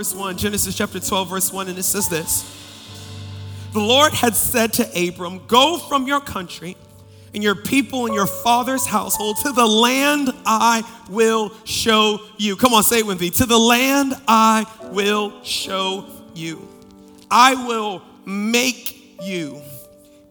verse 1, Genesis chapter 12, verse 1, and it says this The Lord had said to Abram, Go from your country and your people and your father's household to the land I will show you. Come on, say it with me. To the land I will show you. I will make you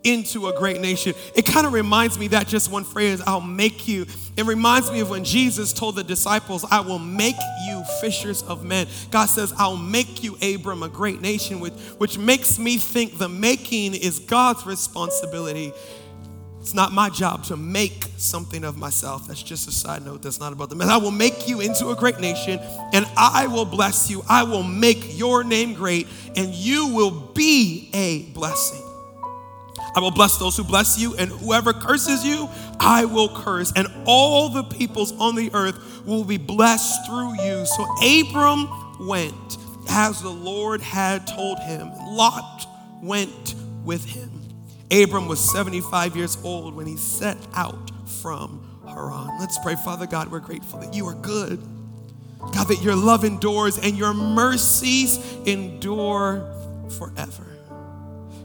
into a great nation. It kind of reminds me that just one phrase, I'll make you. It reminds me of when Jesus told the disciples, I will make you fishers of men. God says, I'll make you, Abram, a great nation, which, which makes me think the making is God's responsibility. It's not my job to make something of myself. That's just a side note. That's not about the man. I will make you into a great nation and I will bless you. I will make your name great and you will be a blessing. I will bless those who bless you, and whoever curses you, I will curse. And all the peoples on the earth will be blessed through you. So Abram went as the Lord had told him. Lot went with him. Abram was 75 years old when he set out from Haran. Let's pray, Father God, we're grateful that you are good. God, that your love endures and your mercies endure forever.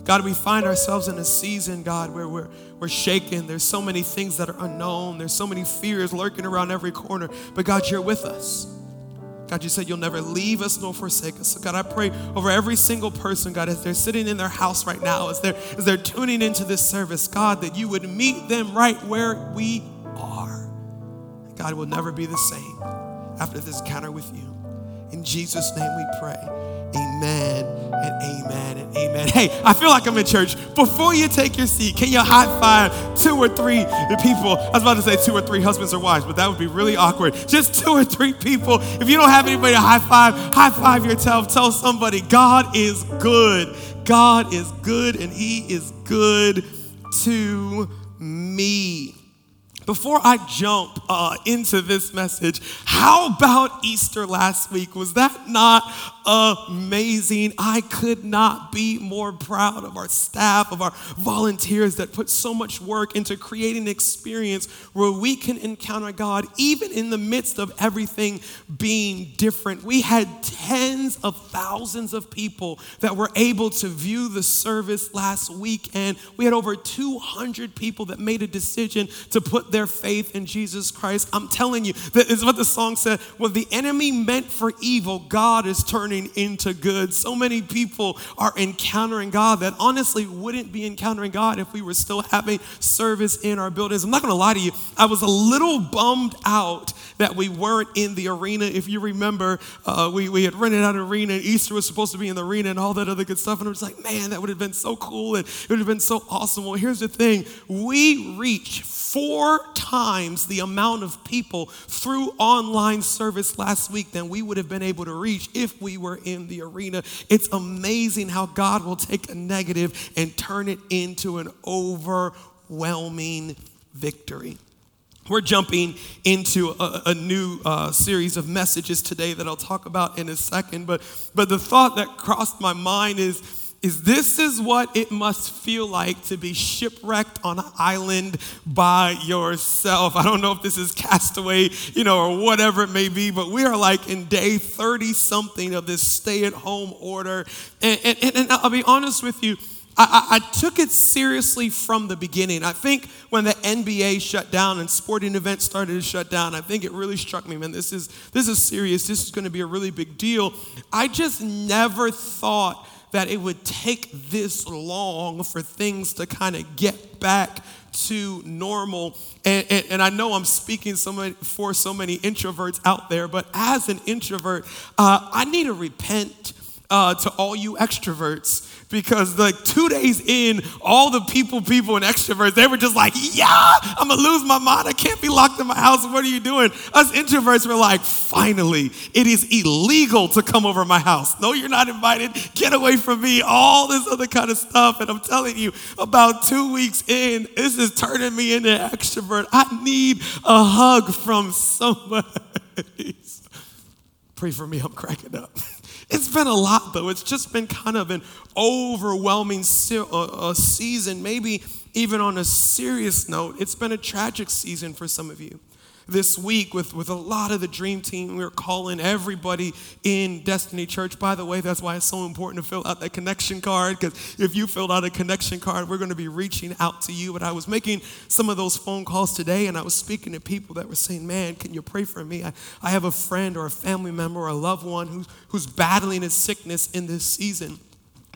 God, we find ourselves in a season, God, where we're, we're shaken. There's so many things that are unknown. There's so many fears lurking around every corner. But God, you're with us. God, you said you'll never leave us nor forsake us. So, God, I pray over every single person, God, as they're sitting in their house right now, as they're, as they're tuning into this service, God, that you would meet them right where we are. God will never be the same after this encounter with you. In Jesus' name we pray. Amen and amen and amen. Hey, I feel like I'm in church. Before you take your seat, can you high five two or three people? I was about to say two or three husbands or wives, but that would be really awkward. Just two or three people. If you don't have anybody to high five, high five yourself. Tell somebody, God is good. God is good, and He is good to me. Before I jump uh, into this message, how about Easter last week? Was that not amazing? I could not be more proud of our staff, of our volunteers that put so much work into creating an experience where we can encounter God even in the midst of everything being different. We had tens of thousands of people that were able to view the service last weekend. We had over 200 people that made a decision to put their faith in Jesus Christ. I'm telling you, that is what the song said. What the enemy meant for evil, God is turning into good. So many people are encountering God that honestly wouldn't be encountering God if we were still having service in our buildings. I'm not gonna lie to you, I was a little bummed out that we weren't in the arena. If you remember, uh, we, we had rented out an arena and Easter was supposed to be in the arena and all that other good stuff. And I was like, man, that would have been so cool and it would have been so awesome. Well, here's the thing we reach four times the amount of people through online service last week than we would have been able to reach if we were in the arena. It's amazing how God will take a negative and turn it into an overwhelming victory. We're jumping into a, a new uh, series of messages today that I'll talk about in a second. But, but the thought that crossed my mind is, is this is what it must feel like to be shipwrecked on an island by yourself. I don't know if this is castaway, you know, or whatever it may be, but we are like in day 30 something of this stay at home order. And, and, and I'll be honest with you, I, I, took it seriously from the beginning. I think when the NBA shut down and sporting events started to shut down, I think it really struck me, man, this is, this is serious. This is going to be a really big deal. I just never thought that it would take this long for things to kind of get back to normal. And, and, and, I know I'm speaking so many, for so many introverts out there, but as an introvert, uh, I need to repent uh, to all you extroverts because like two days in, all the people, people, and extroverts, they were just like, yeah, I'm gonna lose my mind. I can't be locked in my house. What are you doing? Us introverts were like, finally, it is illegal to come over my house. No, you're not invited. Get away from me. All this other kind of stuff. And I'm telling you, about two weeks in, this is turning me into an extrovert. I need a hug from somebody. Pray for me, I'm cracking up. It's been a lot, though. It's just been kind of an overwhelming se- uh, uh, season, maybe even on a serious note. It's been a tragic season for some of you. This week with, with a lot of the dream team. We were calling everybody in Destiny Church. By the way, that's why it's so important to fill out that connection card, because if you filled out a connection card, we're going to be reaching out to you. But I was making some of those phone calls today, and I was speaking to people that were saying, Man, can you pray for me? I, I have a friend or a family member or a loved one who's, who's battling a sickness in this season.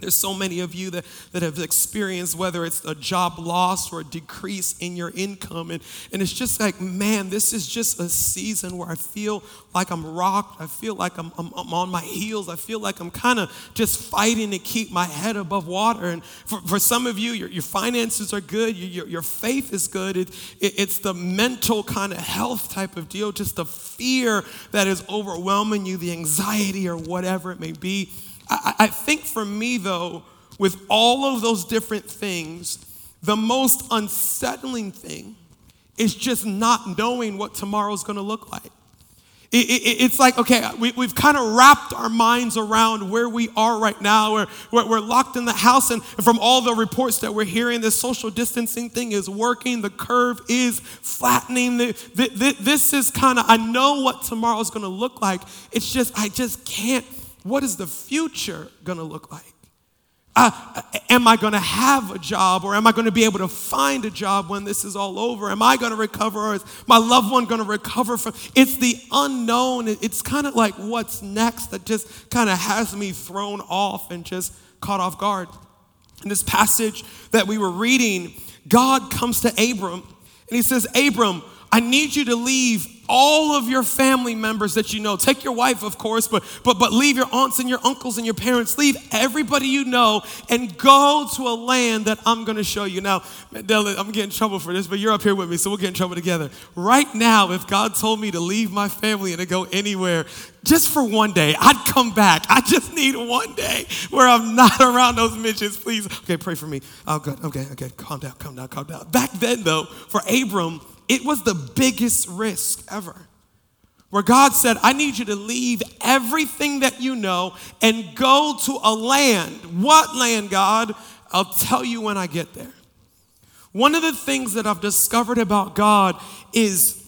There's so many of you that, that have experienced whether it's a job loss or a decrease in your income. And, and it's just like, man, this is just a season where I feel like I'm rocked. I feel like I'm, I'm, I'm on my heels. I feel like I'm kind of just fighting to keep my head above water. And for, for some of you, your, your finances are good, your, your faith is good. It, it, it's the mental kind of health type of deal, just the fear that is overwhelming you, the anxiety or whatever it may be. I, I think for me, though, with all of those different things, the most unsettling thing is just not knowing what tomorrow's gonna look like. It, it, it's like, okay, we, have kind of wrapped our minds around where we are right now. We're, we're, we're locked in the house, and, and from all the reports that we're hearing, this social distancing thing is working. The curve is flattening. The, the, the, this is kind of, I know what tomorrow's gonna look like. It's just, I just can't what is the future going to look like? Uh, am I going to have a job or am I going to be able to find a job when this is all over? Am I going to recover or is my loved one going to recover from? It's the unknown. It's kind of like what's next that just kind of has me thrown off and just caught off guard. In this passage that we were reading, God comes to Abram and he says, Abram, I need you to leave all of your family members that you know. Take your wife, of course, but, but, but leave your aunts and your uncles and your parents. Leave everybody you know and go to a land that I'm going to show you. Now, Mandela, I'm getting in trouble for this, but you're up here with me, so we'll get in trouble together. Right now, if God told me to leave my family and to go anywhere, just for one day, I'd come back. I just need one day where I'm not around those midgets, please. Okay, pray for me. Oh, good. Okay, okay, calm down, calm down, calm down. Back then, though, for Abram, it was the biggest risk ever. Where God said, I need you to leave everything that you know and go to a land. What land, God? I'll tell you when I get there. One of the things that I've discovered about God is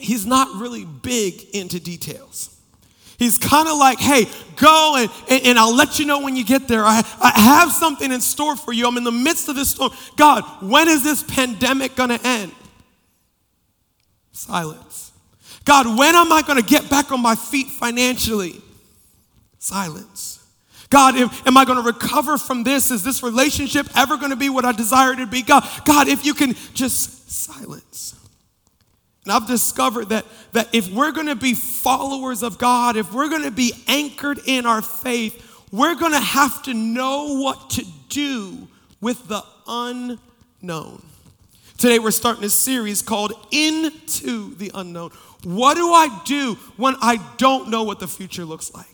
he's not really big into details. He's kind of like, hey, go and, and, and, I'll let you know when you get there. I, I have something in store for you. I'm in the midst of this storm. God, when is this pandemic going to end? Silence. God, when am I going to get back on my feet financially? Silence. God, if, am I going to recover from this? Is this relationship ever going to be what I desire it to be? God, God, if you can just silence. And I've discovered that, that if we're going to be followers of God, if we're going to be anchored in our faith, we're going to have to know what to do with the unknown. Today we're starting a series called Into the Unknown. What do I do when I don't know what the future looks like?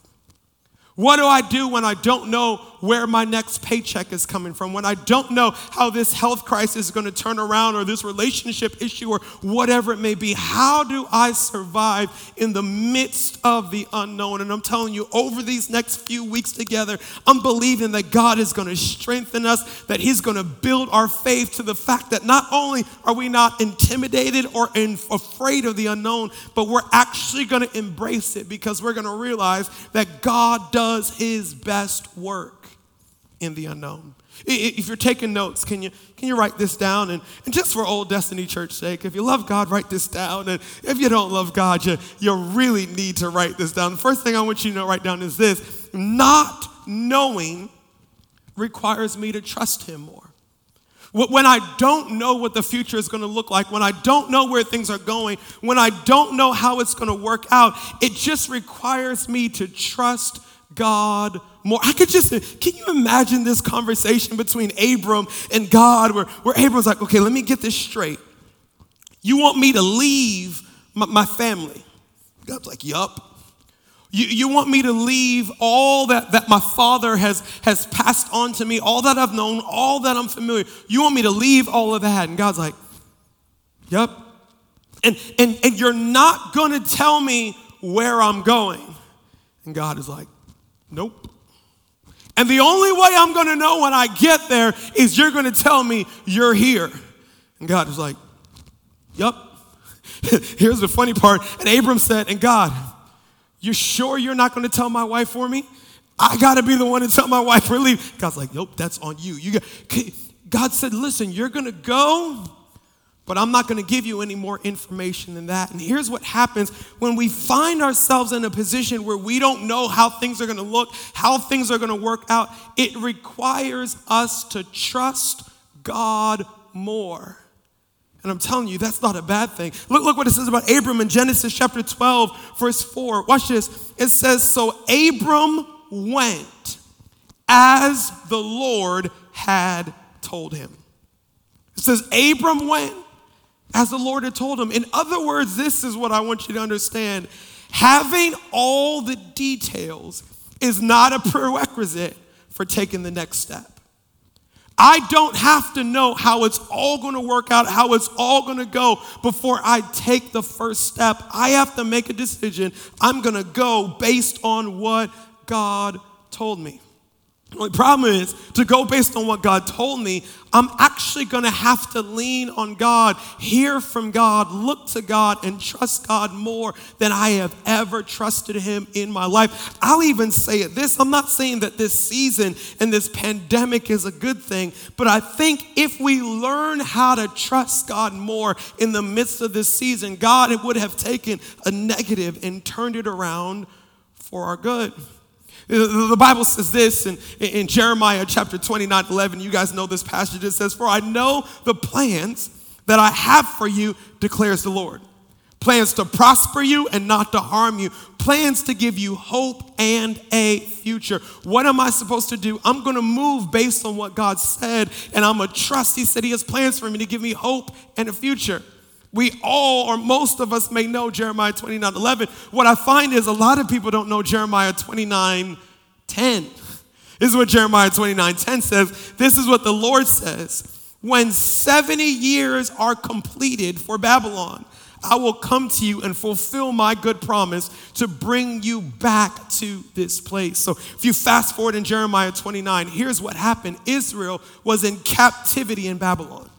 What do I do when I don't know where my next paycheck is coming from? When I don't know how this health crisis is going to turn around or this relationship issue or whatever it may be? How do I survive in the midst of the unknown? And I'm telling you, over these next few weeks together, I'm believing that God is going to strengthen us, that He's going to build our faith to the fact that not only are we not intimidated or in, afraid of the unknown, but we're actually going to embrace it because we're going to realize that God does does his best work in the unknown. If you're taking notes, can you, can you write this down? And, and just for Old Destiny Church sake, if you love God, write this down. And if you don't love God, you, you really need to write this down. The first thing I want you to write down is this not knowing requires me to trust Him more. When I don't know what the future is going to look like, when I don't know where things are going, when I don't know how it's going to work out, it just requires me to trust God more. I could just, can you imagine this conversation between Abram and God where, where Abram's like, okay, let me get this straight. You want me to leave my, my family? God's like, yup. You, you want me to leave all that, that my father has, has passed on to me, all that I've known, all that I'm familiar. You want me to leave all of that? And God's like, yep. And, and, and you're not going to tell me where I'm going. And God is like, Nope. And the only way I'm going to know when I get there is you're going to tell me you're here. And God is like, Yep. Here's the funny part. And Abram said, And God, you sure you're not going to tell my wife for me? I got to be the one to tell my wife to leave. God's like, Nope, that's on you. you got, God said, Listen, you're going to go but I'm not going to give you any more information than that. And here's what happens when we find ourselves in a position where we don't know how things are going to look, how things are going to work out. It requires us to trust God more. And I'm telling you, that's not a bad thing. Look, look what it says about Abram in Genesis chapter 12, verse 4. Watch this. It says, So Abram went as the Lord had told him. It says, Abram went as the Lord had told him. In other words, this is what I want you to understand having all the details is not a prerequisite for taking the next step. I don't have to know how it's all going to work out, how it's all going to go before I take the first step. I have to make a decision. I'm going to go based on what God told me. The problem is to go based on what God told me, I'm actually going to have to lean on God, hear from God, look to God, and trust God more than I have ever trusted Him in my life. I'll even say it this I'm not saying that this season and this pandemic is a good thing, but I think if we learn how to trust God more in the midst of this season, God would have taken a negative and turned it around for our good. Uh, the Bible says this in, in Jeremiah chapter 29 11. You guys know this passage. It says, For I know the plans that I have for you, declares the Lord. Plans to prosper you and not to harm you. Plans to give you hope and a future. What am I supposed to do? I'm going to move based on what God said, and I'm going to trust. He said He has plans for me to give me hope and a future. We all, or most of us, may know Jeremiah 29 11. What I find is a lot of people don't know Jeremiah 29 10. This is what Jeremiah 29 10 says. This is what the Lord says. When 70 years are completed for Babylon, I will come to you and fulfill my good promise to bring you back to this place. So, if you fast forward in Jeremiah 29, here's what happened Israel was in captivity in Babylon.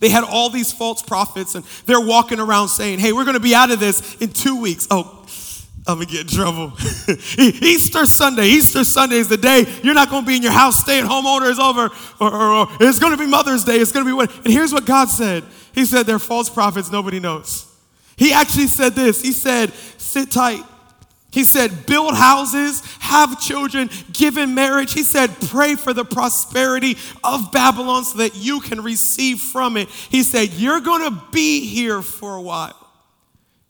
They had all these false prophets, and they're walking around saying, Hey, we're going to be out of this in two weeks. Oh, I'm gonna get in trouble. Easter Sunday, Easter Sunday is the day you're not gonna be in your house, stay at home order is over, or, or, or it's gonna be Mother's Day, it's gonna be what? And here's what God said He said, They're false prophets, nobody knows. He actually said this He said, Sit tight. He said, build houses, have children, give in marriage. He said, pray for the prosperity of Babylon so that you can receive from it. He said, you're going to be here for a while.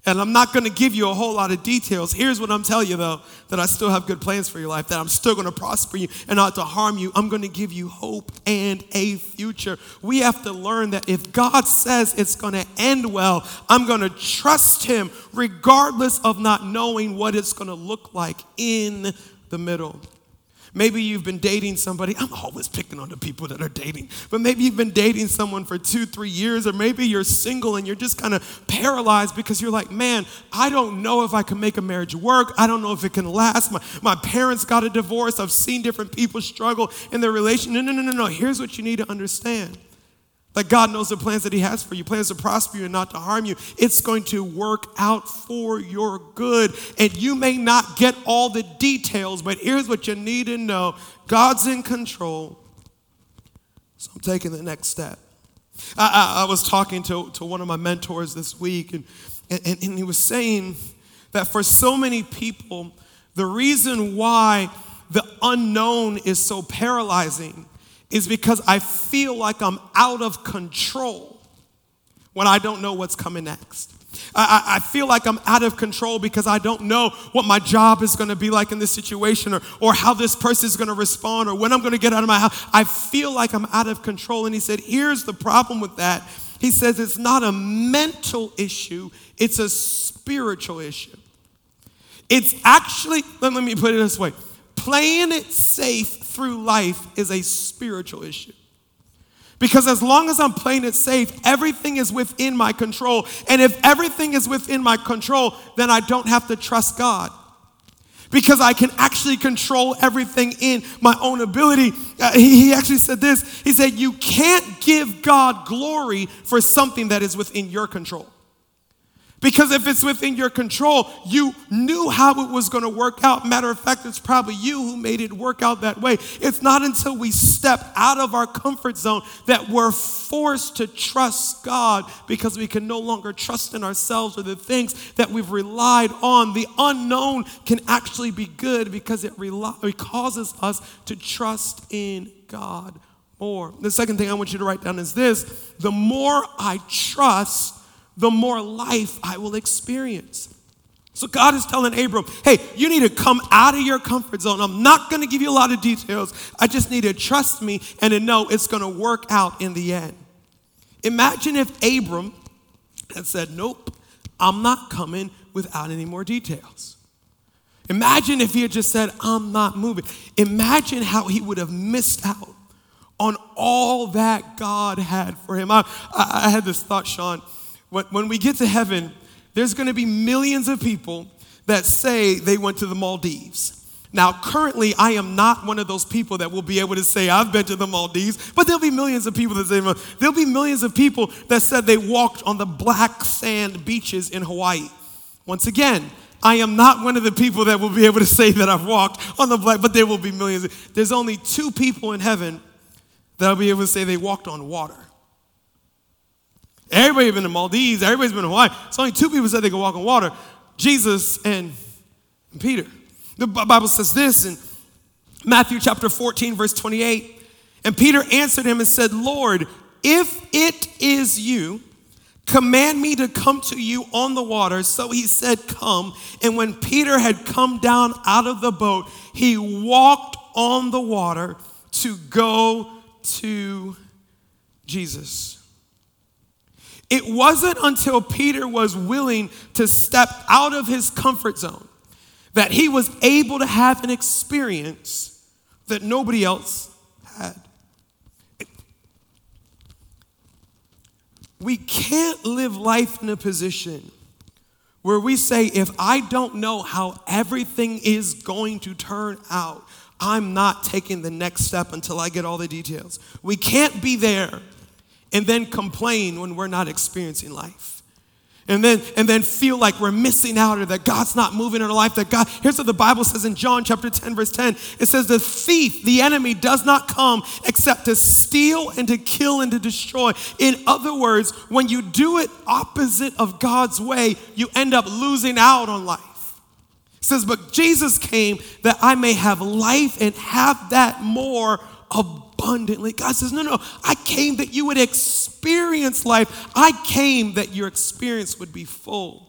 And I'm not going to give you a whole lot of details. Here's what I'm telling you, though that I still have good plans for your life, that I'm still going to prosper you and not to harm you. I'm going to give you hope and a future. We have to learn that if God says it's going to end well, I'm going to trust Him regardless of not knowing what it's going to look like in the middle. Maybe you've been dating somebody. I'm always picking on the people that are dating, but maybe you've been dating someone for two, three years, or maybe you're single and you're just kind of paralyzed because you're like, man, I don't know if I can make a marriage work. I don't know if it can last. My, my parents got a divorce. I've seen different people struggle in their relation. No, no, no, no, no. Here's what you need to understand that God knows the plans that He has for you, plans to prosper you and not to harm you. It's going to work out for your good. And you may not get all the details, but here's what you need to know God's in control. So I'm taking the next step. I, I, I was talking to, to one of my mentors this week, and, and, and he was saying that for so many people, the reason why the unknown is so paralyzing is because I feel like I'm out of control when I don't know what's coming next. I, I, feel like I'm out of control because I don't know what my job is going to be like in this situation or, or how this person is going to respond or when I'm going to get out of my house. I feel like I'm out of control. And he said, Here's the problem with that. He says, It's not a mental issue, it's a spiritual issue. It's actually, let, let me put it this way playing it safe through life is a spiritual issue. Because as long as I'm playing it safe, everything is within my control. And if everything is within my control, then I don't have to trust God. Because I can actually control everything in my own ability. Uh, he, he actually said this He said, You can't give God glory for something that is within your control. Because if it's within your control, you knew how it was going to work out. Matter of fact, it's probably you who made it work out that way. It's not until we step out of our comfort zone that we're forced to trust God because we can no longer trust in ourselves or the things that we've relied on. The unknown can actually be good because it, rely, it causes us to trust in God more. The second thing I want you to write down is this the more I trust, the more life I will experience. So God is telling Abram, hey, you need to come out of your comfort zone. I'm not going to give you a lot of details. I just need to trust me and to know it's going to work out in the end. Imagine if Abram had said, nope, I'm not coming without any more details. Imagine if he had just said, I'm not moving. Imagine how he would have missed out on all that God had for him. I, I, had this thought, Sean when we get to heaven, there's going to be millions of people that say they went to the Maldives. Now, currently, I am not one of those people that will be able to say, I've been to the Maldives, but there'll be millions of people that say, there'll be millions of people that said they walked on the black sand beaches in Hawaii. Once again, I am not one of the people that will be able to say that I've walked on the black, but there will be millions. There's only two people in heaven that'll be able to say they walked on water. Everybody's been to Maldives, everybody's been to Hawaii. It's only two people said they could walk on water Jesus and Peter. The Bible says this in Matthew chapter 14, verse 28. And Peter answered him and said, Lord, if it is you, command me to come to you on the water. So he said, Come. And when Peter had come down out of the boat, he walked on the water to go to Jesus. It wasn't until Peter was willing to step out of his comfort zone that he was able to have an experience that nobody else had. We can't live life in a position where we say, if I don't know how everything is going to turn out, I'm not taking the next step until I get all the details. We can't be there and then complain when we're not experiencing life. And then, and then feel like we're missing out or that God's not moving in our life. That God, here's what the Bible says in John chapter 10, verse 10. It says, The thief, the enemy, does not come except to steal and to kill and to destroy. In other words, when you do it opposite of God's way, you end up losing out on life. It says, But Jesus came that I may have life and have that more abundantly abundantly. God says, No, no, I came that you would experience life. I came that your experience would be full.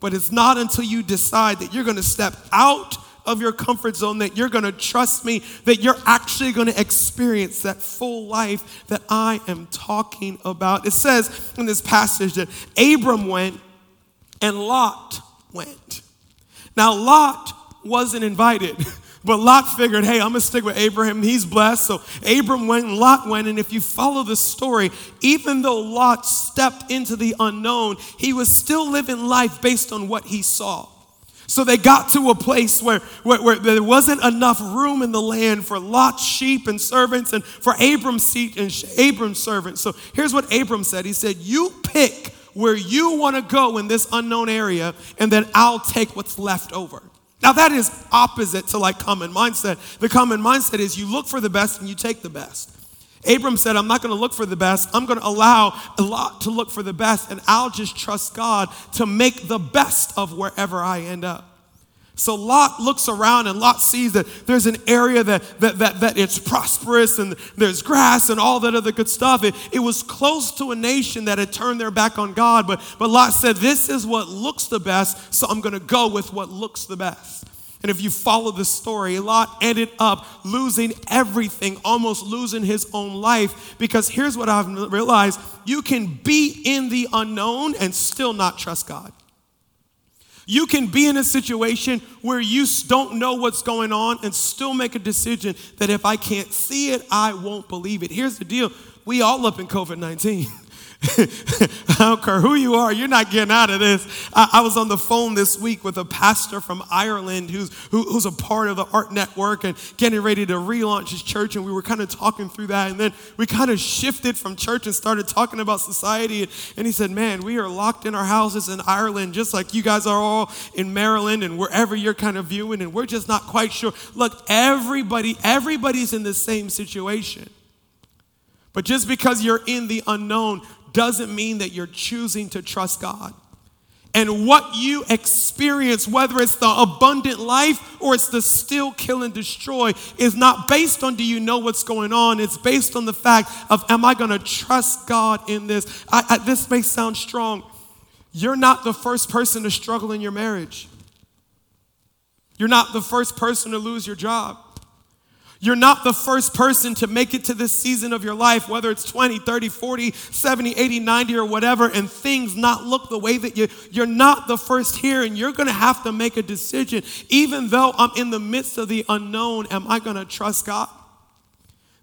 But it's not until you decide that you're going to step out of your comfort zone, that you're going to trust me, that you're actually going to experience that full life that I am talking about. It says in this passage that Abram went and Lot went. Now, Lot wasn't invited. But Lot figured, hey, I'm gonna stick with Abraham. He's blessed. So Abram went and Lot went. And if you follow the story, even though Lot stepped into the unknown, he was still living life based on what he saw. So they got to a place where, where, where, there wasn't enough room in the land for Lot's sheep and servants and for Abram's seat and Abram's servants. So here's what Abram said He said, You pick where you want to go in this unknown area, and then I'll take what's left over. Now, that is opposite to like common mindset. The common mindset is you look for the best and you take the best. Abram said, I'm not going to look for the best. I'm going to allow a lot to look for the best, and I'll just trust God to make the best of wherever I end up. So Lot looks around and Lot sees that there's an area that, that, that, that it's prosperous and there's grass and all that other good stuff. It, it was close to a nation that had turned their back on God, but, but Lot said, This is what looks the best, so I'm going to go with what looks the best. And if you follow the story, Lot ended up losing everything, almost losing his own life. Because here's what I've realized you can be in the unknown and still not trust God. You can be in a situation where you don't know what's going on and still make a decision that if I can't see it, I won't believe it. Here's the deal we all up in COVID 19. I don't care who you are, you're not getting out of this. I, I was on the phone this week with a pastor from Ireland who's, who, who's a part of the ARC Network and getting ready to relaunch his church. And we were kind of talking through that. And then we kind of shifted from church and started talking about society. And, and he said, Man, we are locked in our houses in Ireland, just like you guys are all in Maryland and wherever you're kind of viewing. And we're just not quite sure. Look, everybody, everybody's in the same situation. But just because you're in the unknown doesn't mean that you're choosing to trust God. And what you experience, whether it's the abundant life or it's the still kill and destroy, is not based on do you know what's going on. It's based on the fact of am I going to trust God in this? I, I, this may sound strong. You're not the first person to struggle in your marriage. You're not the first person to lose your job. You're not the first person to make it to this season of your life, whether it's 20, 30, 40, 70, 80, 90, or whatever, and things not look the way that you, you're not the first here, and you're gonna have to make a decision. Even though I'm in the midst of the unknown, am I gonna trust God?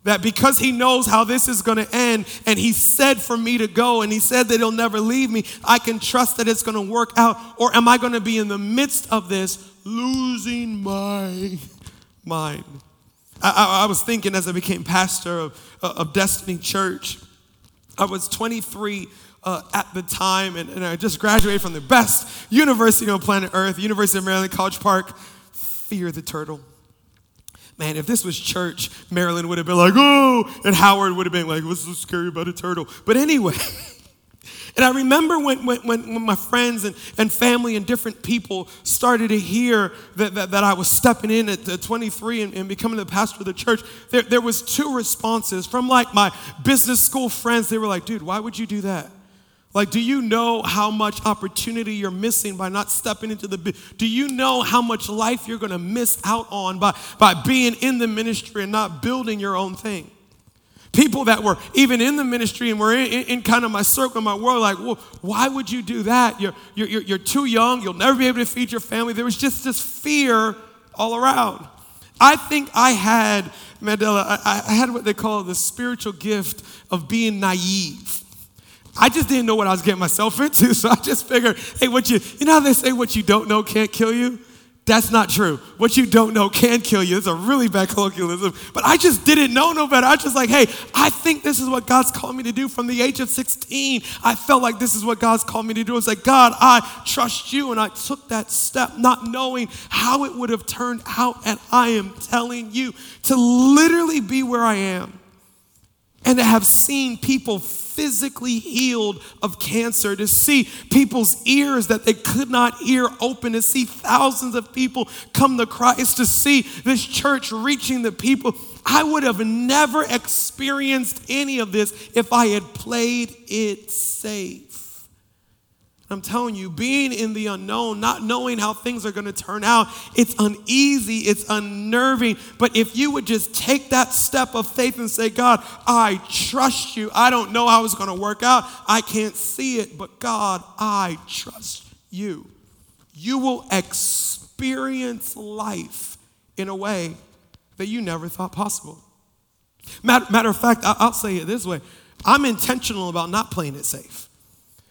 That because he knows how this is going to end and he said for me to go and he said that he'll never leave me, I can trust that it's going to work out. Or am I going to be in the midst of this losing my mind? I, I, was thinking as I became pastor of, uh, of Destiny Church, I was 23 uh, at the time, and, and, I just graduated from the best university on planet Earth, University of Maryland, College Park. Fear the turtle. Man, if this was church, Maryland would have been like, oh, and Howard would have been like, what's so scary about a turtle? But anyway, And I remember when, when, when, my friends and, and family and different people started to hear that, that, that I was stepping in at 23 and, and, becoming the pastor of the church, there, there was two responses from like my business school friends. They were like, dude, why would you do that? Like, do you know how much opportunity you're missing by not stepping into the, do you know how much life you're going to miss out on by, by being in the ministry and not building your own thing? People that were even in the ministry and were in, in, in kind of my circle, my world, like, well, why would you do that? You're, you're, you're too young. You'll never be able to feed your family. There was just this fear all around. I think I had, Mandela, I, I had what they call the spiritual gift of being naive. I just didn't know what I was getting myself into, so I just figured, hey, what you, you know how they say what you don't know can't kill you? That's not true. What you don't know can kill you. It's a really bad colloquialism. But I just didn't know no better. I was just like, hey, I think this is what God's called me to do from the age of 16. I felt like this is what God's called me to do. I was like, God, I trust you. And I took that step, not knowing how it would have turned out. And I am telling you to literally be where I am and to have seen people physically healed of cancer, to see people's ears that they could not hear open, to see thousands of people come to Christ, to see this church reaching the people. I would have never experienced any of this if I had played it safe. I'm telling you, being in the unknown, not knowing how things are going to turn out, it's uneasy, it's unnerving. But if you would just take that step of faith and say, God, I trust you. I don't know how it's going to work out. I can't see it, but God, I trust you. You will experience life in a way that you never thought possible. Matter, matter of fact, I'll say it this way I'm intentional about not playing it safe.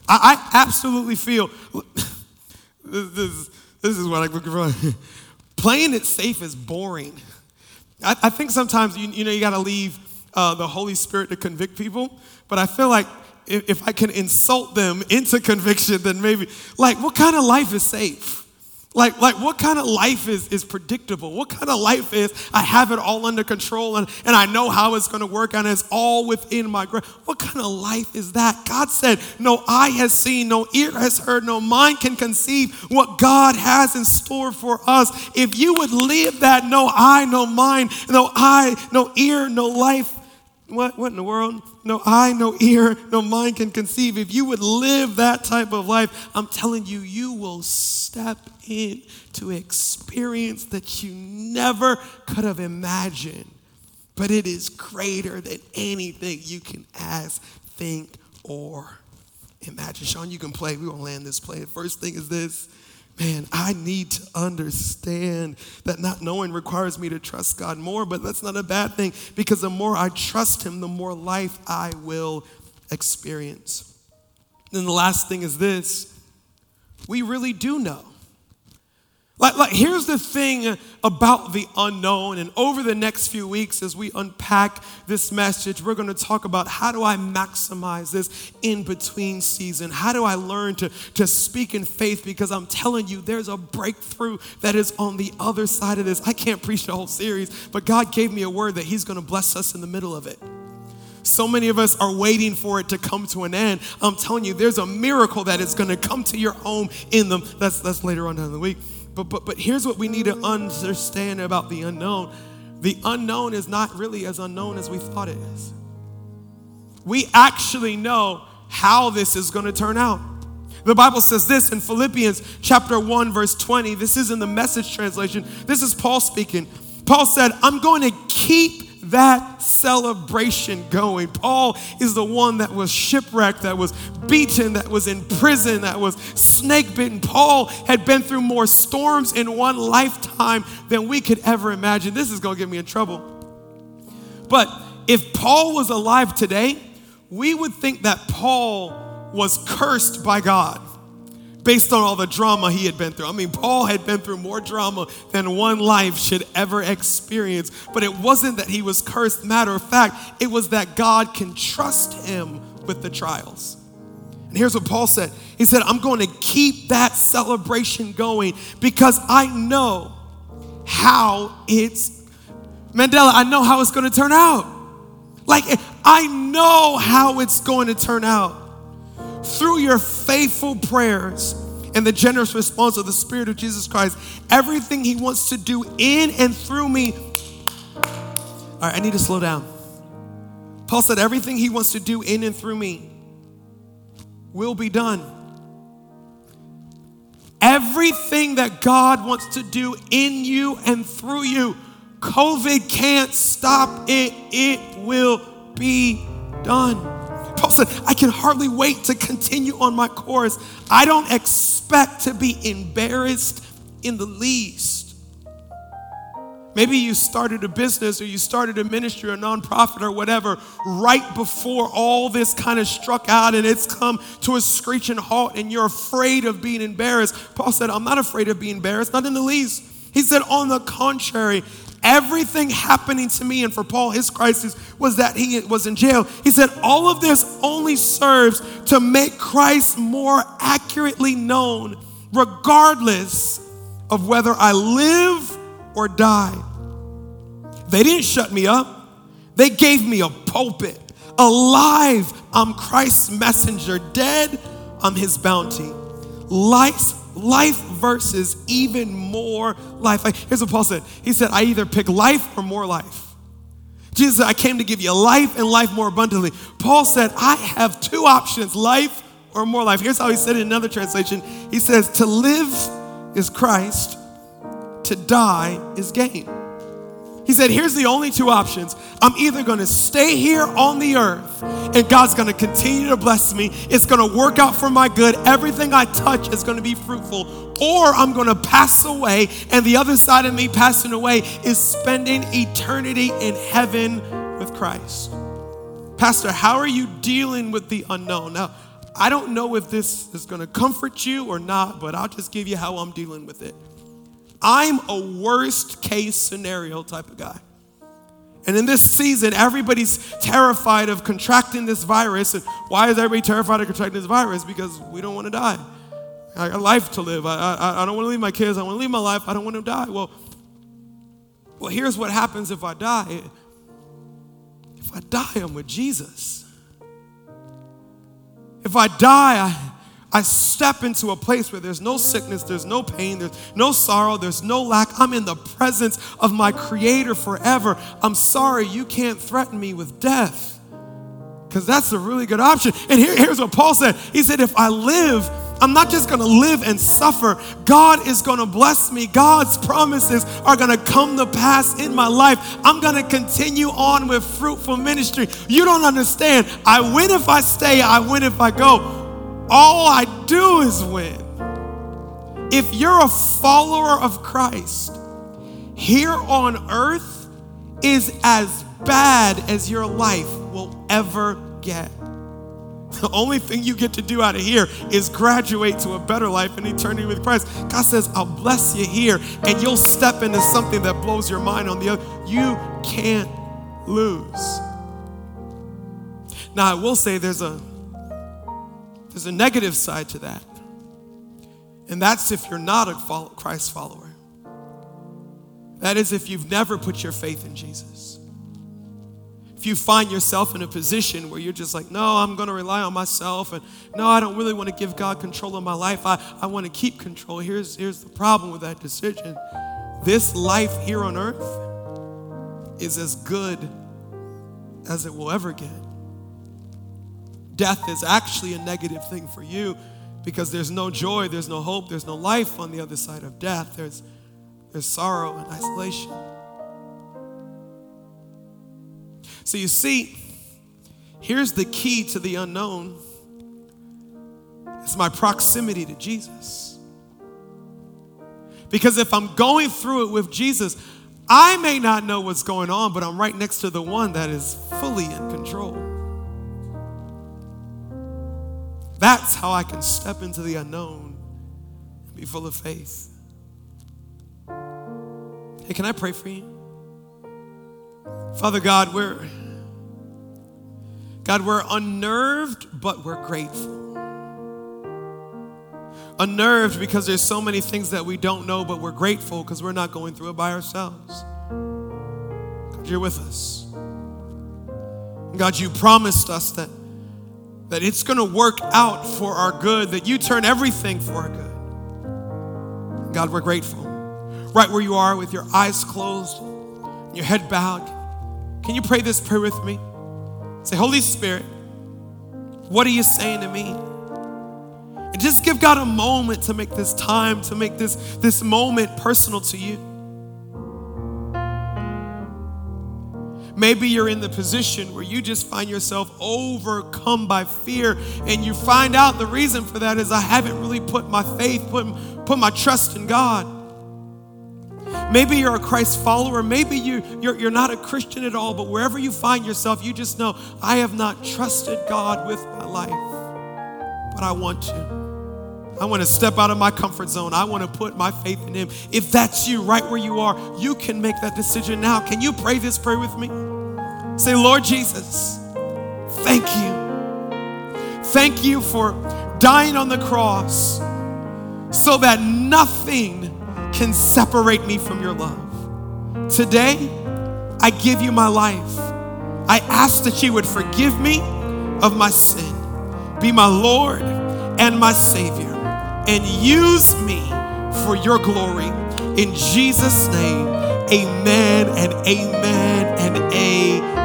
I, I absolutely feel this, this, this, is what I'm looking for. Playing it safe is boring. I, I think sometimes you, you know you got to leave uh, the Holy Spirit to convict people, but I feel like if, if I can insult them into conviction, then maybe like what kind of life is safe? Like, like what kind of life is, is predictable? What kind of life is I have it all under control and, and I know how it's going to work and it's all within my grasp? What kind of life is that? God said, No eye has seen, no ear has heard, no mind can conceive what God has in store for us. If you would live that, no eye, no mind, no eye, no ear, no life, what, what in the world? No eye, no ear, no mind can conceive. If you would live that type of life, I'm telling you, you will step in to experience that you never could have imagined. But it is greater than anything you can ask, think, or imagine. Sean, you can play. We won't land this play. The first thing is this man, I need to understand that not knowing requires me to trust God more, but that's not a bad thing because the more I trust Him, the more life I will experience. Then the last thing is this we really do know. Like, like, here's the thing about the unknown. And over the next few weeks, as we unpack this message, we're going to talk about how do I maximize this in between season? How do I learn to, to speak in faith? Because I'm telling you, there's a breakthrough that is on the other side of this. I can't preach the whole series, but God gave me a word that He's going to bless us in the middle of it. So many of us are waiting for it to come to an end. I'm telling you, there's a miracle that is going to come to your home in them. That's, that's later on down the week. But, but, but here's what we need to understand about the unknown the unknown is not really as unknown as we thought it is. We actually know how this is going to turn out. The Bible says this in Philippians chapter 1 verse 20. This is in the message translation. This is Paul speaking. Paul said, "I'm going to keep that celebration going. Paul is the one that was shipwrecked, that was beaten, that was in prison, that was snake bitten. Paul had been through more storms in one lifetime than we could ever imagine. This is going to get me in trouble. But if Paul was alive today, we would think that Paul was cursed by God based on all the drama he had been through. I mean, Paul had been through more drama than one life should ever experience. But it wasn't that he was cursed. Matter of fact, it was that God can trust him with the trials. And here's what Paul said He said, I'm going to keep that celebration going because I know how it's, Mandela, I know how it's going to turn out. Like, I know how it's going to turn out through your faithful prayers and the generous response of the Spirit of Jesus Christ, everything He wants to do in and through me. All right, I need to slow down. Paul said, everything He wants to do in and through me will be done. Everything that God wants to do in you and through you, COVID can't stop it. It will be done. Said, I can hardly wait to continue on my course. I don't expect to be embarrassed in the least. Maybe you started a business or you started a ministry or a nonprofit or whatever right before all this kind of struck out and it's come to a screeching halt and you're afraid of being embarrassed. Paul said, I'm not afraid of being embarrassed, not in the least. He said, on the contrary, everything happening to me, and for Paul, his crisis was that he was in jail. He said, All of this only serves to make Christ more accurately known, regardless of whether I live or die. They didn't shut me up, they gave me a pulpit. Alive, I'm Christ's messenger. Dead, I'm his bounty. Life's life versus even more life. Here's what Paul said He said, I either pick life or more life. Jesus said, I came to give you life and life more abundantly. Paul said, I have two options life or more life. Here's how he said it in another translation He says, To live is Christ, to die is gain. He said, Here's the only two options. I'm either going to stay here on the earth and God's going to continue to bless me. It's going to work out for my good. Everything I touch is going to be fruitful. Or I'm going to pass away, and the other side of me passing away is spending eternity in heaven with Christ. Pastor, how are you dealing with the unknown? Now, I don't know if this is going to comfort you or not, but I'll just give you how I'm dealing with it. I'm a worst case scenario type of guy. And in this season, everybody's terrified of contracting this virus. And why is everybody terrified of contracting this virus? Because we don't want to die. I got life to live. I, I, I don't want to leave my kids. I want to leave my life. I don't want to die. Well, well, here's what happens if I die. If I die, I'm with Jesus. If I die, I, I step into a place where there's no sickness, there's no pain, there's no sorrow, there's no lack. I'm in the presence of my Creator forever. I'm sorry, you can't threaten me with death because that's a really good option. And here, here's what Paul said He said, If I live, I'm not just gonna live and suffer. God is gonna bless me. God's promises are gonna come to pass in my life. I'm gonna continue on with fruitful ministry. You don't understand. I win if I stay, I win if I go all I do is win. If you're a follower of Christ, here on earth is as bad as your life will ever get. The only thing you get to do out of here is graduate to a better life in eternity with Christ. God says, I'll bless you here, and you'll step into something that blows your mind on the other. You can't lose. Now, I will say there's a there's a negative side to that. And that's if you're not a Christ follower. That is if you've never put your faith in Jesus. If you find yourself in a position where you're just like, no, I'm going to rely on myself, and no, I don't really want to give God control of my life, I, I want to keep control. Here's, here's the problem with that decision this life here on earth is as good as it will ever get. Death is actually a negative thing for you because there's no joy, there's no hope, there's no life on the other side of death. There's, there's sorrow and isolation. So you see, here's the key to the unknown. It's my proximity to Jesus. Because if I'm going through it with Jesus, I may not know what's going on, but I'm right next to the one that is fully in control. That's how I can step into the unknown and be full of faith. Hey, can I pray for you? Father God, we're God, we're unnerved, but we're grateful. Unnerved because there's so many things that we don't know, but we're grateful because we're not going through it by ourselves. God, you're with us. God, you promised us that, that it's going to work out for our good, that you turn everything for our good. God, we're grateful. Right where you are with your eyes closed, your head bowed, can you pray this prayer with me? Say, Holy Spirit, what are you saying to me? And just give God a moment to make this time, to make this, this moment personal to you. Maybe you're in the position where you just find yourself overcome by fear, and you find out the reason for that is I haven't really put my faith, put, put my trust in God. Maybe you're a Christ follower. Maybe you, you're, you're not a Christian at all, but wherever you find yourself, you just know, I have not trusted God with my life, but I want to. I want to step out of my comfort zone. I want to put my faith in Him. If that's you right where you are, you can make that decision now. Can you pray this prayer with me? Say, Lord Jesus, thank you. Thank you for dying on the cross so that nothing can separate me from your love. Today, I give you my life. I ask that you would forgive me of my sin, be my Lord and my Savior, and use me for your glory. In Jesus' name, amen and amen and amen.